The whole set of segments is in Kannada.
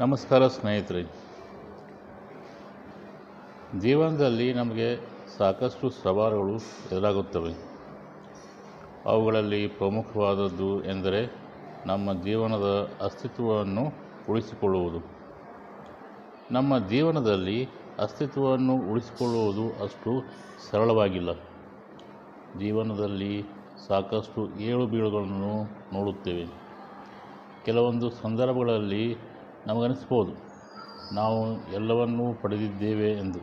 ನಮಸ್ಕಾರ ಸ್ನೇಹಿತರೆ. ಜೀವನದಲ್ಲಿ ನಮಗೆ ಸಾಕಷ್ಟು ಸವಾಲುಗಳು ಎದುರಾಗುತ್ತವೆ. ಅವುಗಳಲ್ಲಿ ಪ್ರಮುಖವಾದದ್ದು ಎಂದರೆ ನಮ್ಮ ಜೀವನದ ಅಸ್ತಿತ್ವವನ್ನು ಉಳಿಸಿಕೊಳ್ಳುವುದು. ನಮ್ಮ ಜೀವನದಲ್ಲಿ ಅಸ್ತಿತ್ವವನ್ನು ಉಳಿಸಿಕೊಳ್ಳುವುದು ಅಷ್ಟು ಸರಳವಾಗಿಲ್ಲ. ಜೀವನದಲ್ಲಿ ಸಾಕಷ್ಟು ಏಳು ಬೀಳುಗಳನ್ನು ನೋಡುತ್ತೇವೆ. ಕೆಲವೊಂದು ಸಂದರ್ಭಗಳಲ್ಲಿ ನಮಗನಿಸ್ಬೋದು. ನಾವು ಎಲ್ಲವನ್ನೂ ಪಡೆದಿದ್ದೇವೆ ಎಂದು.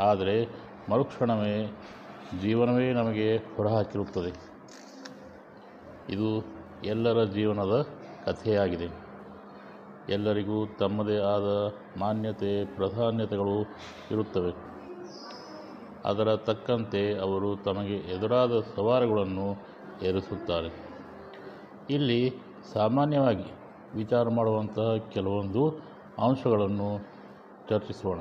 ಆದರೆ ಮರುಕ್ಷಣವೇ ಜೀವನವೇ ನಮಗೆ ಹೊರಹಾಕಿರುತ್ತದೆ. ಇದು ಎಲ್ಲರ ಜೀವನದ ಕಥೆಯಾಗಿದೆ. ಎಲ್ಲರಿಗೂ ತಮ್ಮದೇ ಆದ ಮಾನ್ಯತೆ, ಪ್ರಾಧಾನ್ಯತೆಗಳು ಇರುತ್ತವೆ. ಅದರ ತಕ್ಕಂತೆ ಅವರು ತಮಗೆ ಎದುರಾದ ಸವಾಲುಗಳನ್ನು ಎದುರಿಸುತ್ತಾರೆ. ಇಲ್ಲಿ ಸಾಮಾನ್ಯವಾಗಿ ವಿಚಾರ ಮಾಡುವಂತಹ ಕೆಲವೊಂದು ಅಂಶಗಳನ್ನು ಚರ್ಚಿಸೋಣ.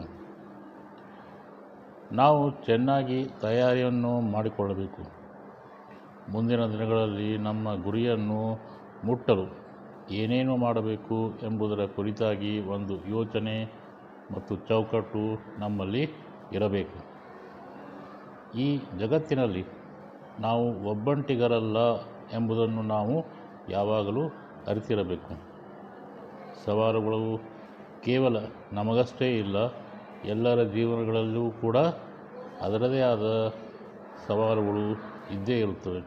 ನಾವು ಚೆನ್ನಾಗಿ ತಯಾರಿಯನ್ನು ಮಾಡಿಕೊಳ್ಳಬೇಕು. ಮುಂದಿನ ದಿನಗಳಲ್ಲಿ ನಮ್ಮ ಗುರಿಯನ್ನು ಮುಟ್ಟಲು ಏನೇನು ಮಾಡಬೇಕು ಎಂಬುದರ ಕುರಿತಾಗಿ ಒಂದು ಯೋಚನೆ ಮತ್ತು ಚೌಕಟ್ಟು ನಮ್ಮಲ್ಲಿ ಇರಬೇಕು. ಈ ಜಗತ್ತಿನಲ್ಲಿ ನಾವು ಒಬ್ಬಂಟಿಗರಲ್ಲ ಎಂಬುದನ್ನು ನಾವು ಯಾವಾಗಲೂ ಅರಿತಿರಬೇಕು. ಸವಾಲುಗಳು ಕೇವಲ ನಮಗಷ್ಟೇ ಇಲ್ಲ, ಎಲ್ಲರ ಜೀವನಗಳಲ್ಲೂ ಕೂಡ ಅದರದೇ ಆದ ಸವಾಲುಗಳು ಇದ್ದೇ ಇರುತ್ತವೆ.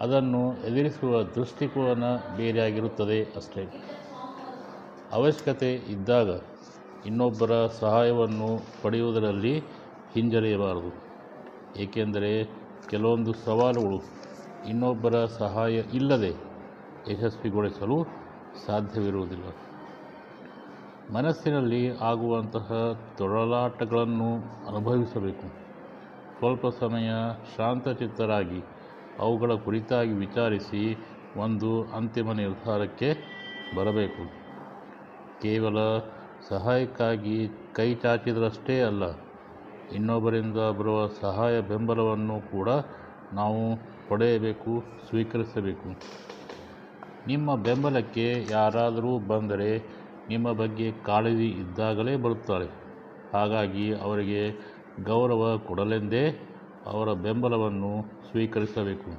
ಅದನ್ನು ಎದುರಿಸುವ ದೃಷ್ಟಿಕೋನ ಬೇರೆಯಾಗಿರುತ್ತದೆ ಅಷ್ಟೇ. ಅವಶ್ಯಕತೆ ಇದ್ದಾಗ ಇನ್ನೊಬ್ಬರ ಸಹಾಯವನ್ನು ಪಡೆಯುವುದರಲ್ಲಿ ಹಿಂಜರಿಯಬಾರದು. ಏಕೆಂದರೆ ಕೆಲವೊಂದು ಸವಾಲುಗಳು ಇನ್ನೊಬ್ಬರ ಸಹಾಯ ಇಲ್ಲದೆ ಯಶಸ್ವಿಗೊಳಿಸಲು ಸಾಧ್ಯವಿರುವುದಿಲ್ಲ. ಮನಸ್ಸಿನಲ್ಲಿ ಆಗುವಂತಹ ತೊಳಲಾಟಗಳನ್ನು ಅನುಭವಿಸಬೇಕು. ಸ್ವಲ್ಪ ಸಮಯ ಶಾಂತಚಿತ್ತರಾಗಿ ಅವುಗಳ ಕುರಿತಾಗಿ ವಿಚಾರಿಸಿ ಒಂದು ಅಂತಿಮ ನಿರ್ಧಾರಕ್ಕೆ ಬರಬೇಕು. ಕೇವಲ ಸಹಾಯಕ್ಕಾಗಿ ಕೈ ಚಾಚಿದರಷ್ಟೇ ಅಲ್ಲ, ಇನ್ನೊಬ್ಬರಿಂದ ಬರುವ ಸಹಾಯ ಬೆಂಬಲವನ್ನು ಕೂಡ ನಾವು ಪಡೆಯಬೇಕು, ಸ್ವೀಕರಿಸಬೇಕು. ನಿಮ್ಮ ಬೆಂಬಲಕ್ಕೆ ಯಾರಾದರೂ ಬಂದರೆ ನಿಮ್ಮ ಬಗ್ಗೆ ಕಾಳಜಿ ಇದ್ದಾಗಲೇ ಬರುತ್ತಾರೆ. ಹಾಗಾಗಿ ಅವರಿಗೆ ಗೌರವ ಕೊಡಲೆಂದೇ ಅವರ ಬೆಂಬಲವನ್ನು ಸ್ವೀಕರಿಸಬೇಕು.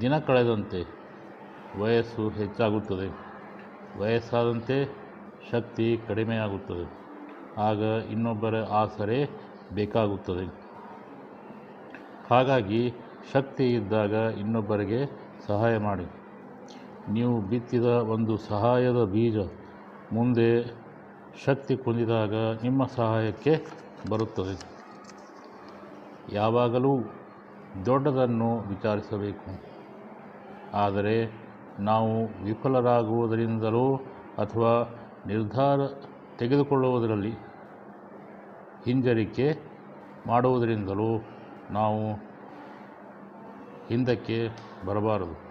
ದಿನ ಕಳೆದಂತೆ ವಯಸ್ಸು ಹೆಚ್ಚಾಗುತ್ತದೆ. ವಯಸ್ಸಾದಂತೆ ಶಕ್ತಿ ಕಡಿಮೆಯಾಗುತ್ತದೆ. ಆಗ ಇನ್ನೊಬ್ಬರ ಆಸರೆ ಬೇಕಾಗುತ್ತದೆ. ಹಾಗಾಗಿ ಶಕ್ತಿ ಇದ್ದಾಗ ಇನ್ನೊಬ್ಬರಿಗೆ ಸಹಾಯ ಮಾಡಿ. ನೀವು ಬಿತ್ತಿದ ಒಂದು ಸಹಾಯದ ಬೀಜ ಮುಂದೆ ಶಕ್ತಿ ಕುಂದಿದಾಗ ನಿಮ್ಮ ಸಹಾಯಕ್ಕೆ ಬರುತ್ತದೆ. ಯಾವಾಗಲೂ ದೊಡ್ಡದನ್ನು ವಿಚಾರಿಸಬೇಕು. ಆದರೆ ನಾವು ವಿಫಲರಾಗುವುದರಿಂದಲೋ ಅಥವಾ ನಿರ್ಧಾರ ತೆಗೆದುಕೊಳ್ಳುವುದರಲ್ಲಿ ಹಿಂಜರಿಕೆ ಮಾಡುವುದರಿಂದಲೂ ನಾವು ಹಿಂದಕ್ಕೆ ಬರಬಾರದು.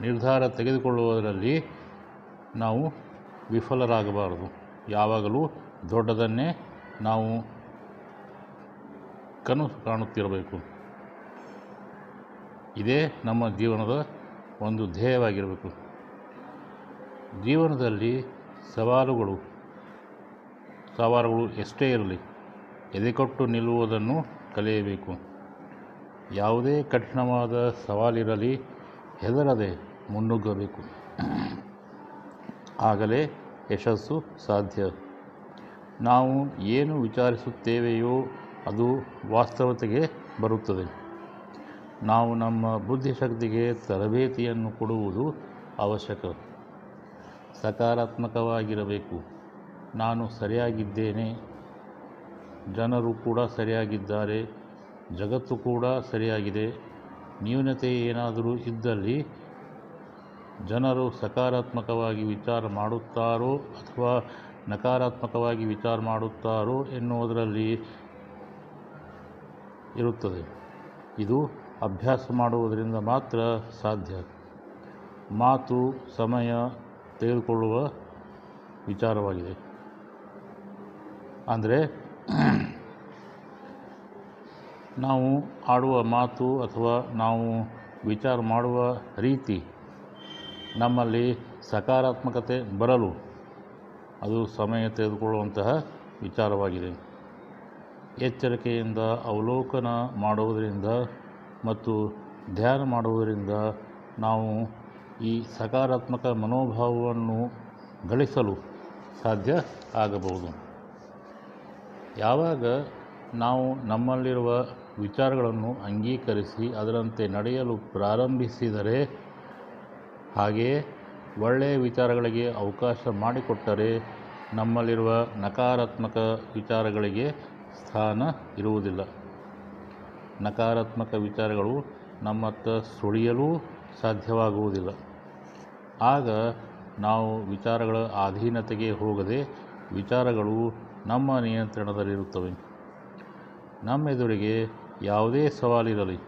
ನಿರ್ಧಾರ ತೆಗೆದುಕೊಳ್ಳುವುದರಲ್ಲಿ ನಾವು ವಿಫಲರಾಗಬಾರದು. ಯಾವಾಗಲೂ ದೊಡ್ಡದನ್ನೇ ನಾವು ಕನಸು ಕಾಣುತ್ತಿರಬೇಕು. ಇದೇ ನಮ್ಮ ಜೀವನದ ಒಂದು ಧ್ಯೇಯವಾಗಿರಬೇಕು. ಜೀವನದಲ್ಲಿ ಸವಾಲುಗಳು ಸವಾಲುಗಳು ಎಷ್ಟೇ ಇರಲಿ, ಎದೆಕೊಟ್ಟು ನಿಲ್ಲುವುದನ್ನು ಕಲಿಯಬೇಕು. ಯಾವುದೇ ಕಠಿಣವಾದ ಸವಾಲಿರಲಿ, ಹೆದರದೆ ಮುನ್ನುಗ್ಗಬೇಕು. ಆಗಲೇ ಯಶಸ್ಸು ಸಾಧ್ಯ. ನಾವು ಏನು ವಿಚಾರಿಸುತ್ತೇವೆಯೋ ಅದು ವಾಸ್ತವತೆಗೆ ಬರುತ್ತದೆ. ನಾವು ನಮ್ಮ ಬುದ್ಧಿಶಕ್ತಿಗೆ ತರಬೇತಿಯನ್ನು ಕೊಡುವುದು ಅವಶ್ಯಕ. ಸಕಾರಾತ್ಮಕವಾಗಿರಬೇಕು. ನಾನು ಸರಿಯಾಗಿದ್ದೇನೆ. ಜನರು ಕೂಡ ಸರಿಯಾಗಿದ್ದಾರೆ. ಜಗತ್ತು ಕೂಡ ಸರಿಯಾಗಿದೆ. ನ್ಯೂನತೆ ಏನಾದರೂ ಇದ್ದಲ್ಲಿ ಜನರು ಸಕಾರಾತ್ಮಕವಾಗಿ ವಿಚಾರ ಮಾಡುತ್ತಾರೋ ಅಥವಾ ನಕಾರಾತ್ಮಕವಾಗಿ ವಿಚಾರ ಮಾಡುತ್ತಾರೋ ಎನ್ನುವುದರಲ್ಲಿ ಇರುತ್ತದೆ. ಇದು ಅಭ್ಯಾಸ ಮಾಡುವುದರಿಂದ ಮಾತ್ರ ಸಾಧ್ಯ. ಮಾತು, ಸಮಯ ತೆಗೆದುಕೊಳ್ಳುವ ವಿಚಾರವಾಗಿದೆ. ಅಂದರೆ ನಾವು ಆಡುವ ಮಾತು ಅಥವಾ ನಾವು ವಿಚಾರ ಮಾಡುವ ರೀತಿ ನಮ್ಮಲ್ಲಿ ಸಕಾರಾತ್ಮಕತೆ ಬರಲು ಅದು ಸಮಯ ತೆಗೆದುಕೊಳ್ಳುವಂತಹ ವಿಚಾರವಾಗಿದೆ. ಎಚ್ಚರಿಕೆಯಿಂದ ಅವಲೋಕನ ಮಾಡುವುದರಿಂದ ಮತ್ತು ಧ್ಯಾನ ಮಾಡುವುದರಿಂದ ನಾವು ಈ ಸಕಾರಾತ್ಮಕ ಮನೋಭಾವವನ್ನು ಗಳಿಸಲು ಸಾಧ್ಯ ಆಗಬಹುದು. ಯಾವಾಗ ನಾವು ನಮ್ಮಲ್ಲಿರುವ ವಿಚಾರಗಳನ್ನು ಅಂಗೀಕರಿಸಿ ಅದರಂತೆ ನಡೆಯಲು ಪ್ರಾರಂಭಿಸಿದರೆ ಹಾಗೆಯೇ ಒಳ್ಳೆಯ ವಿಚಾರಗಳಿಗೆ ಅವಕಾಶ ಮಾಡಿಕೊಟ್ಟರೆ ನಮ್ಮಲ್ಲಿರುವ ನಕಾರಾತ್ಮಕ ವಿಚಾರಗಳಿಗೆ ಸ್ಥಾನ ಇರುವುದಿಲ್ಲ. ನಕಾರಾತ್ಮಕ ವಿಚಾರಗಳು ನಮ್ಮತ್ತ ಸುಳಿಯಲೂ ಸಾಧ್ಯವಾಗುವುದಿಲ್ಲ. ಆಗ ನಾವು ವಿಚಾರಗಳ ಅಧೀನತೆಗೆ ಹೋಗದೆ ವಿಚಾರಗಳು ನಮ್ಮ ನಿಯಂತ್ರಣದಲ್ಲಿರುತ್ತವೆ. ನಮ್ಮೆದುರಿಗೆ ಯಾವುದೇ ಸವಾಲಿರಲಿ.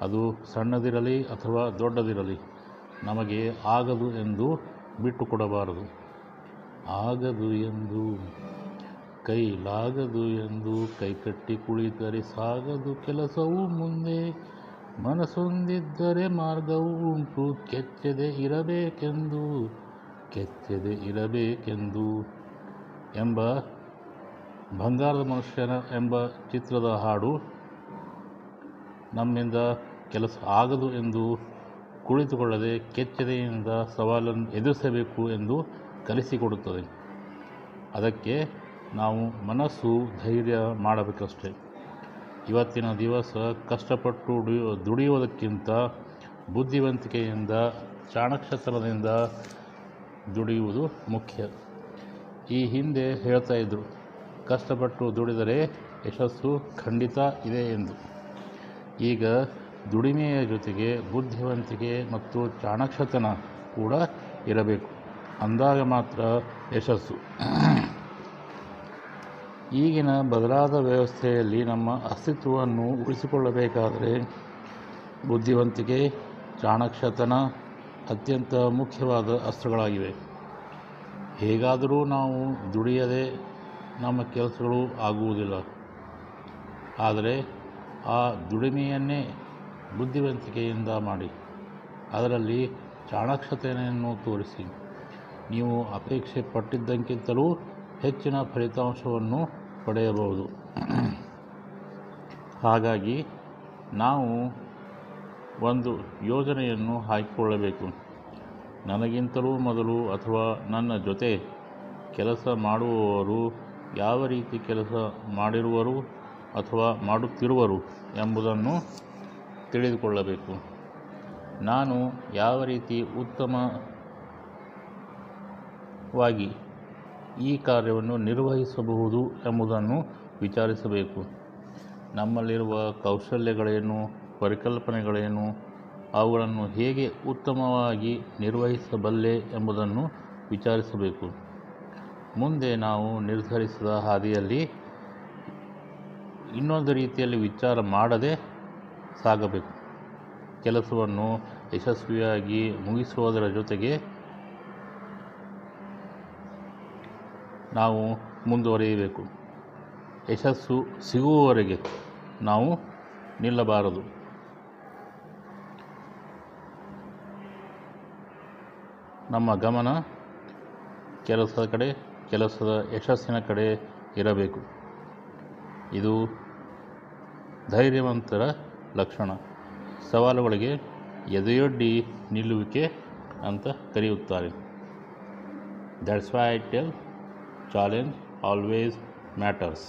ಅದು ಸಣ್ಣದಿರಲಿ ಅಥವಾ ದೊಡ್ಡದಿರಲಿ. ನಮಗೆ ಆಗದು ಎಂದು ಬಿಟ್ಟುಕೊಡಬಾರದು. ಆಗದು ಎಂದು ಕೈಲಾಗದು ಎಂದು ಕೈಕಟ್ಟಿ ಕುಳಿತರೆ ಸಾಗದು ಕೆಲಸವು ಮುಂದೆ. ಮನಸ್ಸೊಂದಿದ್ದರೆ ಮಾರ್ಗವು ಉಂಟು. ಕೆಚ್ಚದೆ ಇರಬೇಕೆಂದು ಕೆಚ್ಚದೆ ಇರಬೇಕೆಂದು ಎಂಬ ಬಂಗಾರದ ಮನುಷ್ಯನ ಎಂಬ ಚಿತ್ರದ ಹಾಡು ನಮ್ಮಿಂದ ಕೆಲಸ ಆಗದು ಎಂದು ಕುಳಿತುಕೊಳ್ಳದೆ ಕೆಚ್ಚದೆಯಿಂದ ಸವಾಲನ್ನು ಎದುರಿಸಬೇಕು ಎಂದು ಕಲಿಸಿಕೊಡುತ್ತದೆ. ಅದಕ್ಕೆ ನಾವು ಮನಸ್ಸು ಧೈರ್ಯ ಮಾಡಬೇಕಷ್ಟೆ. ಇವತ್ತಿನ ದಿವಸ ಕಷ್ಟಪಟ್ಟು ದುಡಿಯೋ, ದುಡಿಯುವುದಕ್ಕಿಂತ ಬುದ್ಧಿವಂತಿಕೆಯಿಂದ ಚಾಣಕ್ಷತ್ರದಿಂದ ದುಡಿಯುವುದು ಮುಖ್ಯ. ಈ ಹಿಂದೆ ಹೇಳ್ತಾ ಇದ್ದರು ಕಷ್ಟಪಟ್ಟು ದುಡಿದರೆ ಯಶಸ್ಸು ಖಂಡಿತ ಇದೆ ಎಂದು. ಈಗ ದುಡಿಮೆಯ ಜೊತೆಗೆ ಬುದ್ಧಿವಂತಿಕೆ ಮತ್ತು ಚಾಣಕ್ಷತನ ಕೂಡ ಇರಬೇಕು. ಅಂದಾಗ ಮಾತ್ರ ಯಶಸ್ಸು. ಈಗಿನ ಬದಲಾದ ವ್ಯವಸ್ಥೆಯಲ್ಲಿ ನಮ್ಮ ಅಸ್ತಿತ್ವವನ್ನು ಉಳಿಸಿಕೊಳ್ಳಬೇಕಾದರೆ ಬುದ್ಧಿವಂತಿಕೆ ಚಾಣಕ್ಷತನ ಅತ್ಯಂತ ಮುಖ್ಯವಾದ ಅಸ್ತ್ರಗಳಾಗಿವೆ. ಹೇಗಾದರೂ ನಾವು ದುಡಿಯದೆ ನಮ್ಮ ಕೆಲಸಗಳು ಆಗುವುದಿಲ್ಲ. ಆದರೆ ಆ ದುಡಿಮೆಯನ್ನೇ ಬುದ್ಧಿವಂತಿಕೆಯಿಂದ ಮಾಡಿ. ಅದರಲ್ಲಿ ಚಾಣಾಕ್ಷತೆಯನ್ನು ತೋರಿಸಿ. ನೀವು ಅಪೇಕ್ಷೆ ಪಟ್ಟಿದ್ದಕ್ಕಿಂತಲೂ ಹೆಚ್ಚಿನ ಫಲಿತಾಂಶವನ್ನು ಪಡೆಯಬಹುದು. ಹಾಗಾಗಿ ನಾವು ಒಂದು ಯೋಜನೆಯನ್ನು ಹಾಕಿಕೊಳ್ಳಬೇಕು. ನನಗಿಂತಲೂ ಮೊದಲು ಅಥವಾ ನನ್ನ ಜೊತೆ ಕೆಲಸ ಮಾಡುವವರು ಯಾವ ರೀತಿ ಕೆಲಸ ಮಾಡಿರುವರು ಅಥವಾ ಮಾಡುತ್ತಿರುವರು ಎಂಬುದನ್ನು ತಿಳಿದುಕೊಳ್ಳಬೇಕು. ನಾನು ಯಾವ ರೀತಿ ಉತ್ತಮವಾಗಿ ಈ ಕಾರ್ಯವನ್ನು ನಿರ್ವಹಿಸಬಹುದು ಎಂಬುದನ್ನು ವಿಚಾರಿಸಬೇಕು. ನಮ್ಮಲ್ಲಿರುವ ಕೌಶಲ್ಯಗಳೇನು, ಪರಿಕಲ್ಪನೆಗಳೇನು, ಅವುಗಳನ್ನು ಹೇಗೆ ಉತ್ತಮವಾಗಿ ನಿರ್ವಹಿಸಬಲ್ಲೆ ಎಂಬುದನ್ನು ವಿಚಾರಿಸಬೇಕು. ಮುಂದೆ ನಾವು ನಿರ್ಧರಿಸಿದ ಹಾದಿಯಲ್ಲಿ ಇನ್ನೊಂದು ರೀತಿಯಲ್ಲಿ ವಿಚಾರ ಮಾಡದೆ ಸಾಗಬೇಕು. ಕೆಲಸವನ್ನು ಯಶಸ್ವಿಯಾಗಿ ಮುಗಿಸುವುದರ ಜೊತೆಗೆ ನಾವು ಮುಂದುವರಿಯಬೇಕು. ಯಶಸ್ಸು ಸಿಗುವವರೆಗೆ ನಾವು ನಿಲ್ಲಬಾರದು. ನಮ್ಮ ಗಮನ ಕೆಲಸದ ಕಡೆ, ಕೆಲಸದ ಯಶಸ್ಸಿನ ಕಡೆ ಇರಬೇಕು. ಇದು ಧೈರ್ಯವಂತರ ಲಕ್ಷಣ. ಸವಾಲುಗಳಿಗೆ ಎದೆಯೊಡ್ಡಿ ನಿಲ್ಲುವಿಕೆ ಅಂತ ಕರೆಯುತ್ತಾರೆ. That's why I tell challenge always matters